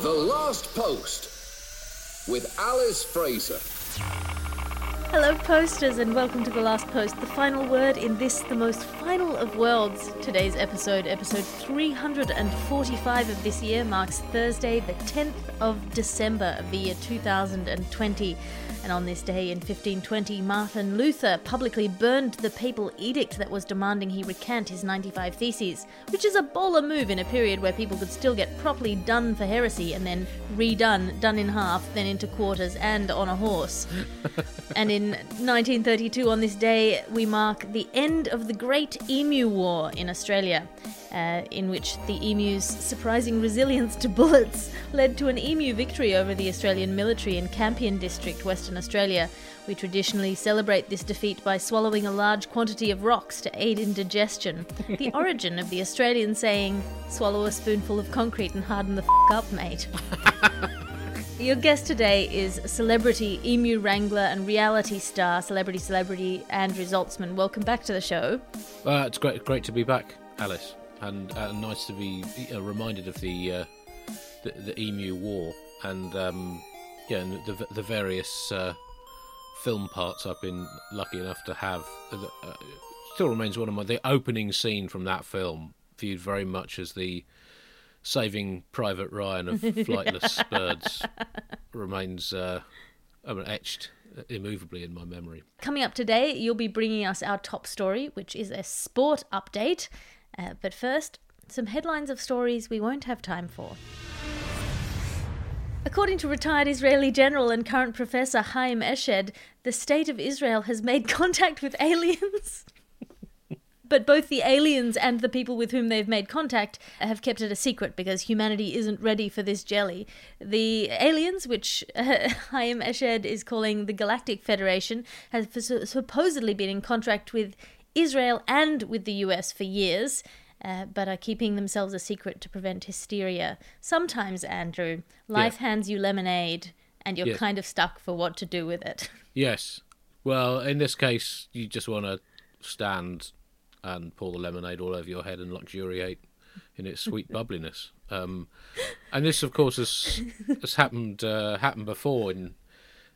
The Last Post with Alice Fraser. Hello, posters, and welcome to The Last Post, the final word in this, the most final of worlds. Today's episode, episode 345 of this year, marks Thursday, the 10th of December of the year 2020. And on this day in 1520, Martin Luther publicly burned the papal edict that was demanding he recant his 95 Theses, which is a baller move in a period where people could still get properly done for heresy and then redone, done in half, then into quarters, and on a horse. and in 1932, on this day, we mark the end of the Great Emu War in Australia, uh, in which the emu's surprising resilience to bullets led to an emu victory over the Australian military in Campion District, Western Australia. We traditionally celebrate this defeat by swallowing a large quantity of rocks to aid in digestion. The origin of the Australian saying, swallow a spoonful of concrete and harden the f up, mate. Your guest today is celebrity emu wrangler and reality star, celebrity celebrity Andrew Zaltzman. Welcome back to the show. Uh, it's great, great to be back, Alice, and uh, nice to be uh, reminded of the, uh, the the emu war and um, yeah, and the the various uh, film parts I've been lucky enough to have. Uh, still remains one of my the opening scene from that film, viewed very much as the Saving Private Ryan of Flightless Birds remains uh, I mean, etched immovably in my memory. Coming up today, you'll be bringing us our top story, which is a sport update. Uh, but first, some headlines of stories we won't have time for. According to retired Israeli general and current professor Haim Eshed, the state of Israel has made contact with aliens. But both the aliens and the people with whom they've made contact have kept it a secret because humanity isn't ready for this jelly. The aliens, which uh, Haim Eshed is calling the Galactic Federation, have supposedly been in contract with Israel and with the US for years. Uh, but are keeping themselves a secret to prevent hysteria. Sometimes, Andrew, life Yeah. hands you lemonade, and you're kind of stuck for what to do with it. Yes. Well, in this case, you just want to stand and pour the lemonade all over your head and luxuriate in its sweet bubbliness. Um, and this, of course, has has happened uh, happened before in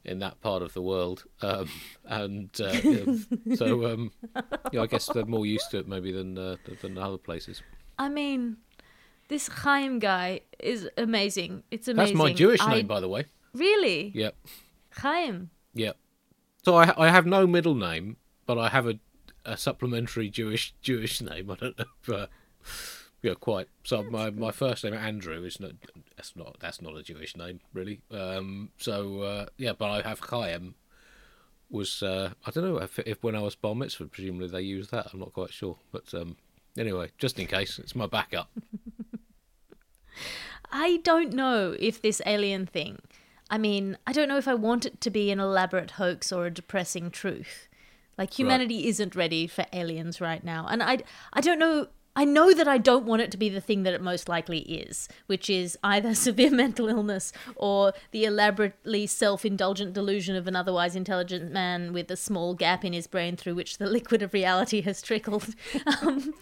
in that part of the world, um, and uh, so um, yeah, I guess they're more used to it maybe than uh, than other places. I mean, this Chaim guy is amazing. It's amazing. That's my Jewish I- name, by the way. Really? Yep, Chaim. yep. So I I have no middle name, but I have a a supplementary Jewish Jewish name. I don't know, but yeah, quite. So my my first name Andrew is not that's not that's not a Jewish name really. Um, so uh, yeah, but I have Chaim. Was uh, I don't know if, if when I was bar mitzvah, presumably they used that. I'm not quite sure, but um, anyway, just in case, it's my backup. I don't know if this alien thing. I mean, I don't know if I want it to be an elaborate hoax or a depressing truth. Like humanity right. isn't ready for aliens right now, and I I don't know I know that I don't want it to be the thing that it most likely is, which is either severe mental illness or the elaborately self indulgent delusion of an otherwise intelligent man with a small gap in his brain through which the liquid of reality has trickled. Um,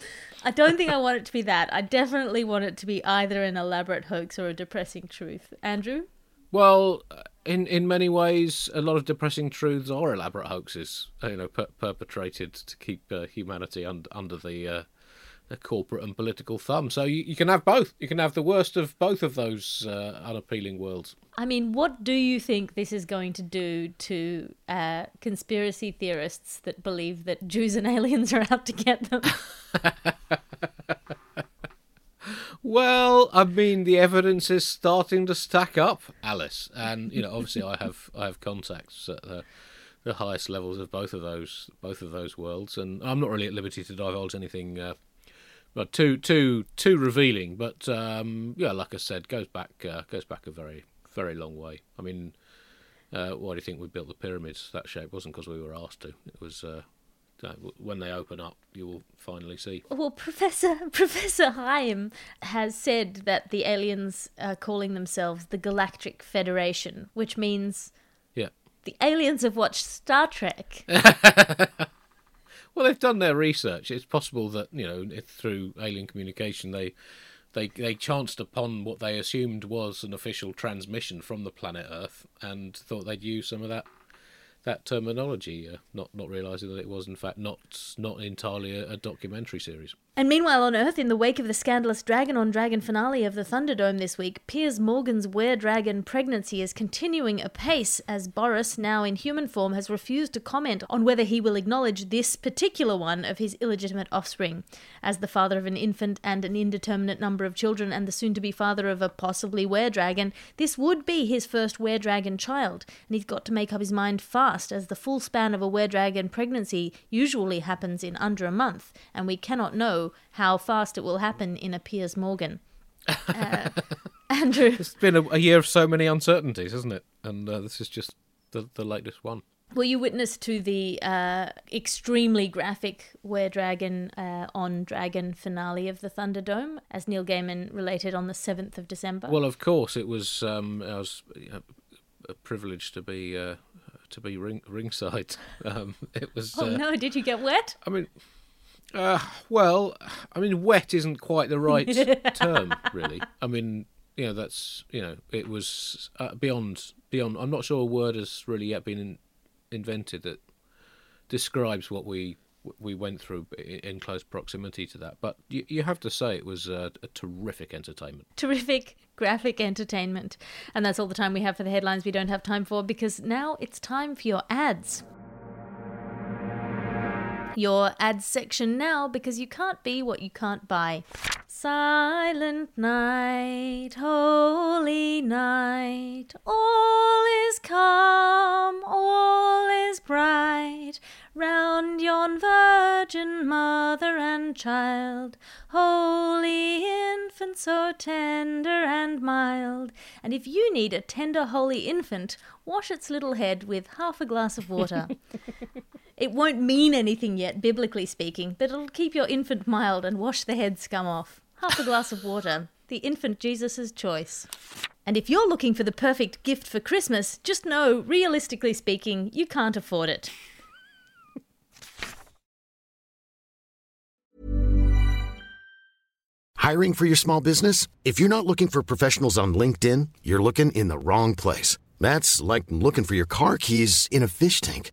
I don't think I want it to be that. I definitely want it to be either an elaborate hoax or a depressing truth. Andrew? Well, in in many ways, a lot of depressing truths are elaborate hoaxes, you know, per- perpetrated to keep uh, humanity un- under the. Uh a corporate and political thumb. So you, you, can have both. You can have the worst of both of those uh, unappealing worlds. I mean, what do you think this is going to do to uh, conspiracy theorists that believe that Jews and aliens are out to get them? well, I mean, the evidence is starting to stack up, Alice, and you know, obviously, I have I have contacts at the, the highest levels of both of those both of those worlds, and I'm not really at liberty to divulge anything. Uh, but too too too revealing. But um, yeah, like I said, goes back uh, goes back a very very long way. I mean, uh, why do you think we built the pyramids that shape? It wasn't because we were asked to. It was uh, when they open up, you will finally see. Well, Professor Professor Haim has said that the aliens are calling themselves the Galactic Federation, which means yeah, the aliens have watched Star Trek. Well, they've done their research. It's possible that you know through alien communication they they they chanced upon what they assumed was an official transmission from the planet Earth and thought they'd use some of that that terminology, uh, not not realizing that it was in fact not not entirely a, a, documentary series. And meanwhile, on Earth, in the wake of the scandalous Dragon on Dragon finale of the Thunderdome this week, Piers Morgan's Were Dragon pregnancy is continuing apace as Boris, now in human form, has refused to comment on whether he will acknowledge this particular one of his illegitimate offspring. As the father of an infant and an indeterminate number of children, and the soon to be father of a possibly Were Dragon, this would be his first Were Dragon child, and he's got to make up his mind fast, as the full span of a Were Dragon pregnancy usually happens in under a month, and we cannot know how fast it will happen in a Piers Morgan. Uh, Andrew. It's been a, a, year of so many uncertainties, hasn't it? And uh, this is just the, the latest one. Were you witness to the uh, extremely graphic Were Dragon uh, on Dragon finale of the Thunderdome, as Neil Gaiman related on the 7th of December? Well, of course, it was. Um, I was a privilege to be uh, to be ring, ringside. Um, it was. Oh uh, no! Did you get wet? I mean, uh, well, I mean, wet isn't quite the right term, really. I mean, you know, that's you know, it was uh, beyond beyond. I'm not sure a word has really yet been in, invented that describes what we we went through in, close proximity to that. But you, you have to say it was a, a terrific entertainment. Terrific graphic entertainment. And that's all the time we have for the headlines we don't have time for because now it's time for your ads your ad section now because you can't be what you can't buy. Silent night, holy night, all is calm, all is bright. Round yon virgin mother and child, holy infant, so tender and mild. And if you need a tender, holy infant, wash its little head with half a glass of water. It won't mean anything yet, biblically speaking, but it'll keep your infant mild and wash the head scum off. Half a glass of water. The infant Jesus' choice. And if you're looking for the perfect gift for Christmas, just know, realistically speaking, you can't afford it. Hiring for your small business? If you're not looking for professionals on LinkedIn, you're looking in the wrong place. That's like looking for your car keys in a fish tank.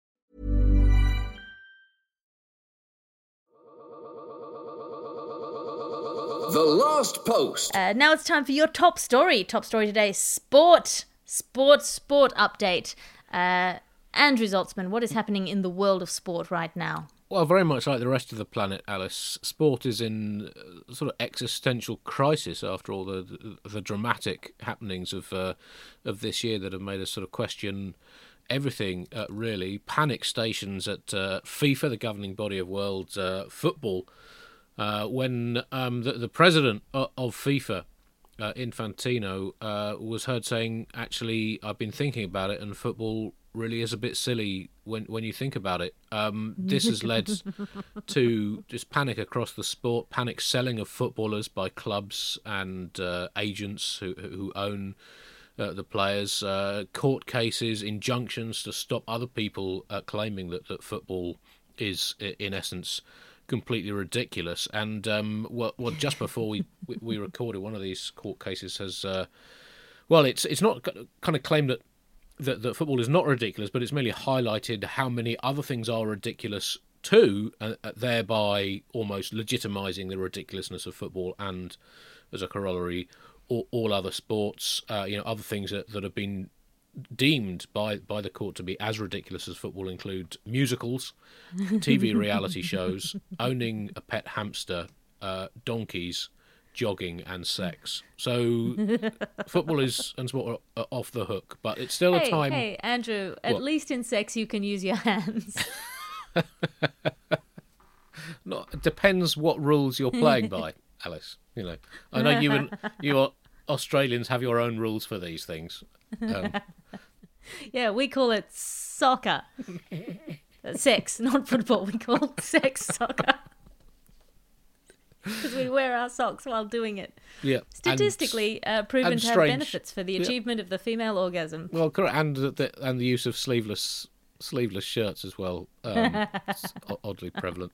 The last post. Uh, now it's time for your top story. Top story today sport. Sport, sport update. Uh, Andrew Zaltzman, what is happening in the world of sport right now? Well, very much like the rest of the planet, Alice. Sport is in uh, sort of existential crisis after all the the, the dramatic happenings of uh, of this year that have made us sort of question everything. Uh, really, panic stations at uh, FIFA, the governing body of world uh, football, uh, when um, the, the president of, of FIFA. Uh, Infantino uh, was heard saying, "Actually, I've been thinking about it, and football really is a bit silly when when you think about it. Um, this has led to just panic across the sport, panic selling of footballers by clubs and uh, agents who who own uh, the players, uh, court cases, injunctions to stop other people uh, claiming that, that football is in essence completely ridiculous. And um, well, well, just before we, we, we recorded, one of these court cases has. Uh, well, it's it's not kind of claimed that that, that football is not ridiculous, but it's merely highlighted how many other things are ridiculous too, uh, thereby almost legitimizing the ridiculousness of football and, as a corollary, all, all other sports. Uh, you know, other things that, that have been deemed by by the court to be as ridiculous as football include musicals, TV reality shows, owning a pet hamster, uh, donkeys, jogging and sex. So football is and sport are off the hook, but it's still hey, a time. Hey, Andrew, at least in sex you can use your hands. No, it depends what rules you're playing by, Alice. You know, I know you and you Australians have your own rules for these things. Um, yeah, we call it soccer. Sex, not football. We call sex soccer. Because we wear our socks while doing it. yeah, Statistically, uh, proven to have strange- benefits for the yeah. achievement of the female orgasm. Well, correct, and the and the use of sleeveless sleeveless shirts as well. Um, it's oddly prevalent.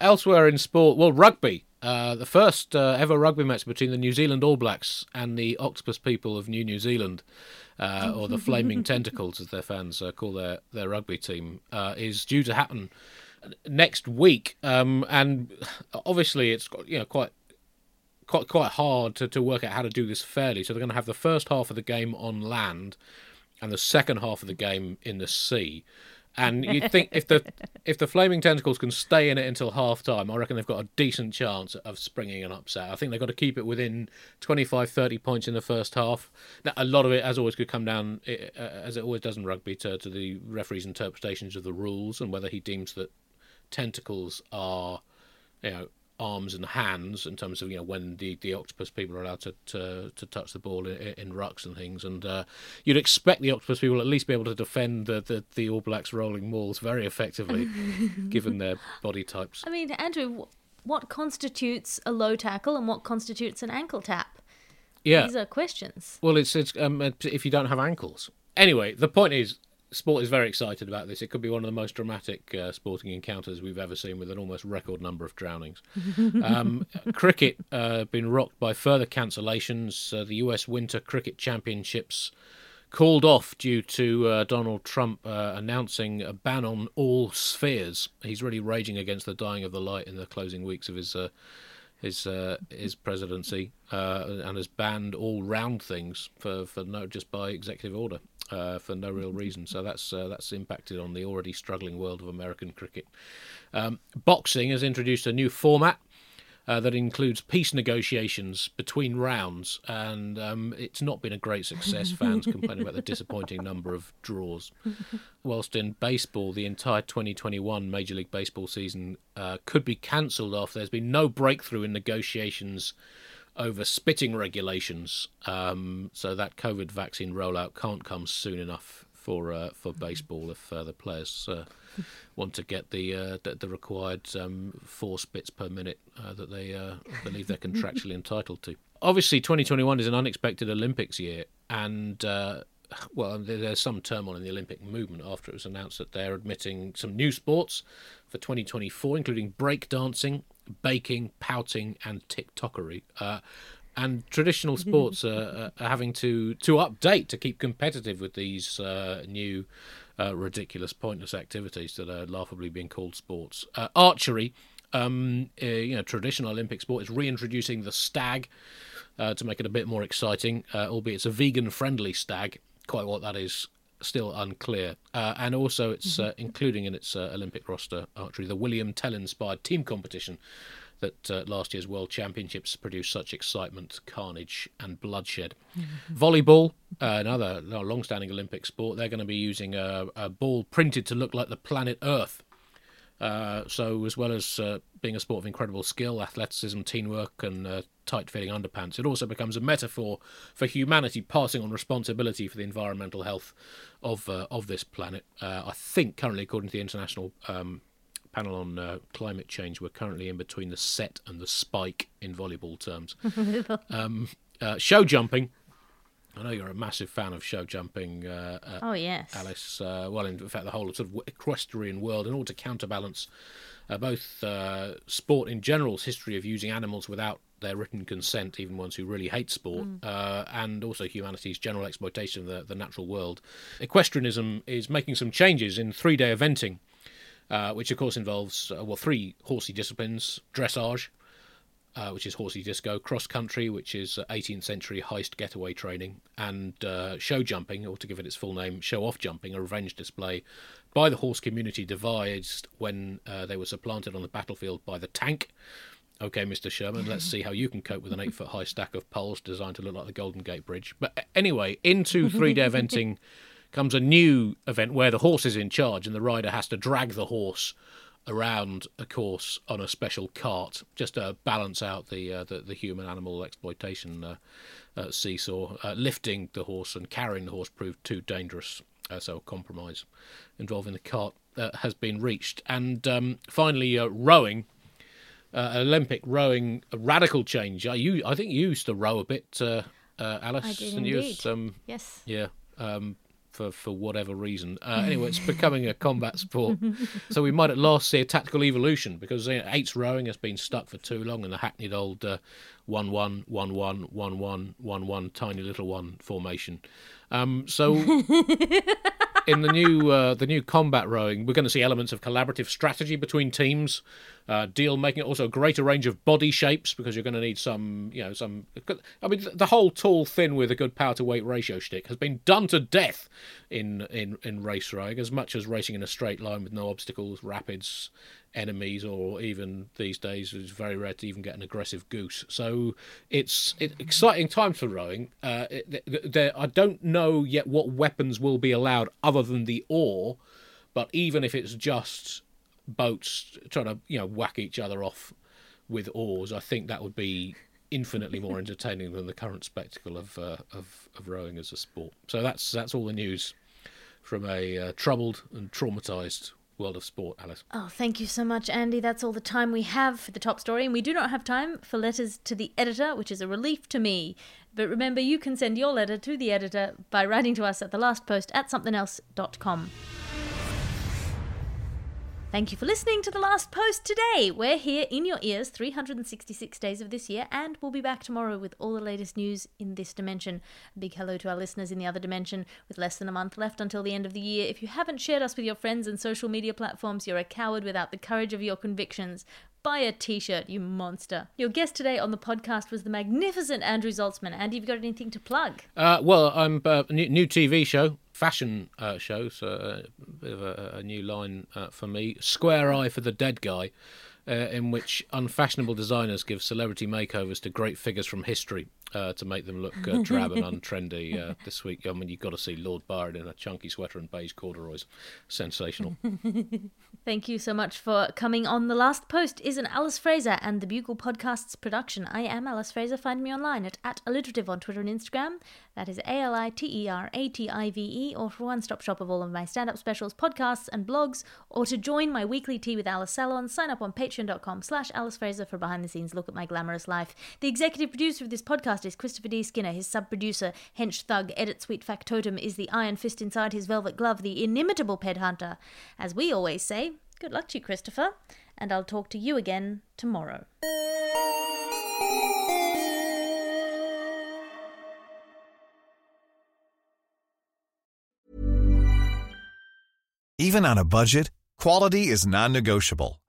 Elsewhere in sport, well, rugby. Uh, the first uh, ever rugby match between the New Zealand All Blacks and the Octopus people of New New Zealand, uh, or the Flaming Tentacles, as their fans uh, call their their rugby team, uh, is due to happen next week. Um, and obviously, it's got, you know quite quite quite hard to, to work out how to do this fairly. So they're going to have the first half of the game on land, and the second half of the game in the sea. And you think if the if the flaming tentacles can stay in it until half time, I reckon they've got a decent chance of springing an upset. I think they've got to keep it within 25, 30 points in the first half. Now, a lot of it, as always, could come down, uh, as it always does in rugby, to, to the referee's interpretations of the rules and whether he deems that tentacles are, you know, arms and hands in terms of you know when the, the octopus people are allowed to, to, to touch the ball in, in rucks and things and uh, you'd expect the octopus people at least be able to defend the, the, the All Blacks rolling mauls very effectively given their body types. I mean, Andrew, what constitutes a low tackle and what constitutes an ankle tap? Yeah, These are questions. well it's it's um, if you don't have ankles. Anyway, the point is sport is very excited about this. It could be one of the most dramatic uh, sporting encounters we've ever seen, with an almost record number of drownings. um, cricket uh, been rocked by further cancellations. Uh, the U.S. Winter Cricket Championships called off due to uh, Donald Trump uh, announcing a ban on all spheres. He's really raging against the dying of the light in the closing weeks of his. His uh, his presidency uh, and has banned all round things for, for no just by executive order uh, for no real reason. So that's uh, that's impacted on the already struggling world of American cricket. Um, boxing has introduced a new format. Uh, that includes peace negotiations between rounds, and um, it's not been a great success. Fans complaining about the disappointing number of draws. Whilst in baseball, the entire 2021 Major League Baseball season uh, could be cancelled after there's been no breakthrough in negotiations over spitting regulations. Um, so that COVID vaccine rollout can't come soon enough for uh, for baseball if uh, the players uh, want to get the uh, the, the required um, four spits per minute uh, that they uh, believe they're contractually entitled to. Obviously, 2021 is an unexpected Olympics year, and uh, well, there's some turmoil in the Olympic movement after it was announced that they're admitting some new sports for 2024, including breakdancing, baking, pouting, and TikTokery. Uh, and traditional sports are, are, having to to update to keep competitive with these uh, new uh, ridiculous, pointless activities that are laughably being called sports. Uh, archery, um, uh, you know, traditional Olympic sport is reintroducing the stag uh, to make it a bit more exciting, uh, albeit it's a vegan-friendly stag. Quite what that is still unclear. Uh, and also, it's uh, including in its uh, Olympic roster archery the William Tell inspired team competition that uh, last year's World Championships produced such excitement, carnage, and bloodshed. Volleyball, uh, another long standing Olympic sport, they're going to be using a, a, ball printed to look like the planet Earth. Uh, so, as well as uh, being a sport of incredible skill, athleticism, teamwork, and uh, tight fitting underpants, it also becomes a metaphor for humanity passing on responsibility for the environmental health of uh, of this planet. I think currently, according to the International um, panel on uh, climate change, we're currently in between the set and the spike in volleyball terms. um, uh, show jumping. I know you're a massive fan of show jumping. Uh, uh oh yes, Alice. Uh, well, in fact, the whole sort of equestrian world, in order to counterbalance uh, both sport in general's history of using animals without their written consent, even ones who really hate sport, mm. uh, and also humanity's general exploitation of the, the, natural world. Equestrianism is making some changes in three day eventing uh, which of course involves uh, well three horsey disciplines: dressage, uh, which is horsey disco, cross country, which is 18th century heist getaway training, and uh, show jumping, or to give it its full name, show off jumping, a revenge display by the horse community devised when uh, they were supplanted on the battlefield by the tank. Okay, Mr. Sherman, let's see how you can cope with an eight foot high stack of poles designed to look like the Golden Gate Bridge. But anyway, into three day eventing comes a new event where the horse is in charge and the rider has to drag the horse around a course on a special cart just to balance out the uh, the, the, human animal exploitation uh, uh, seesaw. Uh, lifting the horse and carrying the horse proved too dangerous, uh, so a compromise involving the cart uh, has been reached. And um, finally, rowing. Olympic rowing, a radical change. I, you, I think you used to row a bit, Alice. I did indeed. Um, yes. Yeah. Um, for, for whatever reason. Uh, anyway, it's becoming a combat sport. so we might at last see a tactical evolution because you know, eights rowing has been stuck for too long in the hackneyed old uh, 1 1 1 1 1 1 1 1 tiny little one formation. Um, so in the new uh, the new combat rowing, we're going to see elements of collaborative strategy between teams, uh, deal making, also a greater range of body shapes because you're going to need some, you know, some. I mean, the whole tall thin with a good power to weight ratio stick has been done to death in in in race rowing, as much as racing in a straight line with no obstacles, rapids, enemies, or even these days it's very rare to even get an aggressive goose. So it's it, exciting times for rowing. Uh, it, there, I don't know yet what weapons will be allowed other than the oar, but even if it's just boats trying to you know whack each other off with oars, I think that would be infinitely more entertaining than the current spectacle of, uh, of of rowing as a sport. So that's that's all the news from a uh, troubled and traumatized world of sport, Alice. Oh, thank you so much, Andy. That's all the time we have for the top story, and we do not have time for letters to the editor, which is a relief to me. But remember, you can send your letter to the editor by writing to us at the last post at somethingelse.com. Thank you for listening to the last post today. We're here in your ears 366 days of this year, and we'll be back tomorrow with all the latest news in this dimension. A big hello to our listeners in the other dimension with less than a month left until the end of the year. If you haven't shared us with your friends and social media platforms, you're a coward without the courage of your convictions. Buy a t shirt, you monster. Your guest today on the podcast was the magnificent Andrew Zaltzman. Andy, have you got anything to plug? Uh, well, I'm uh, new, new TV show fashion uh, show, so uh, a bit of a, a new line uh, for me. Square Eye for the Dead Guy, uh, in which unfashionable designers give celebrity makeovers to great figures from history uh, to make them look uh, drab and untrendy. Uh, this week, I mean, you've got to see Lord Byron in a chunky sweater and beige corduroys. Sensational. Thank you so much for coming on. The Last Post is an Alice Fraser and the Bugle Podcasts production. I am Alice Fraser. Find me online at, at alliterative on Twitter and Instagram. That is A L I T E R A T I V E, or for one stop shop of all of my stand up specials, podcasts, and blogs, or to join my weekly tea with Alice salon, sign up on patreon.com slash Alice Fraser for behind the scenes look at my glamorous life. The executive producer of this podcast is Christopher D. Skinner. His sub producer, hench thug, edit sweet factotum is the iron fist inside his velvet glove, the inimitable ped hunter. As we always say, good luck to you, Christopher, and I'll talk to you again tomorrow. Even on a budget, quality is non-negotiable.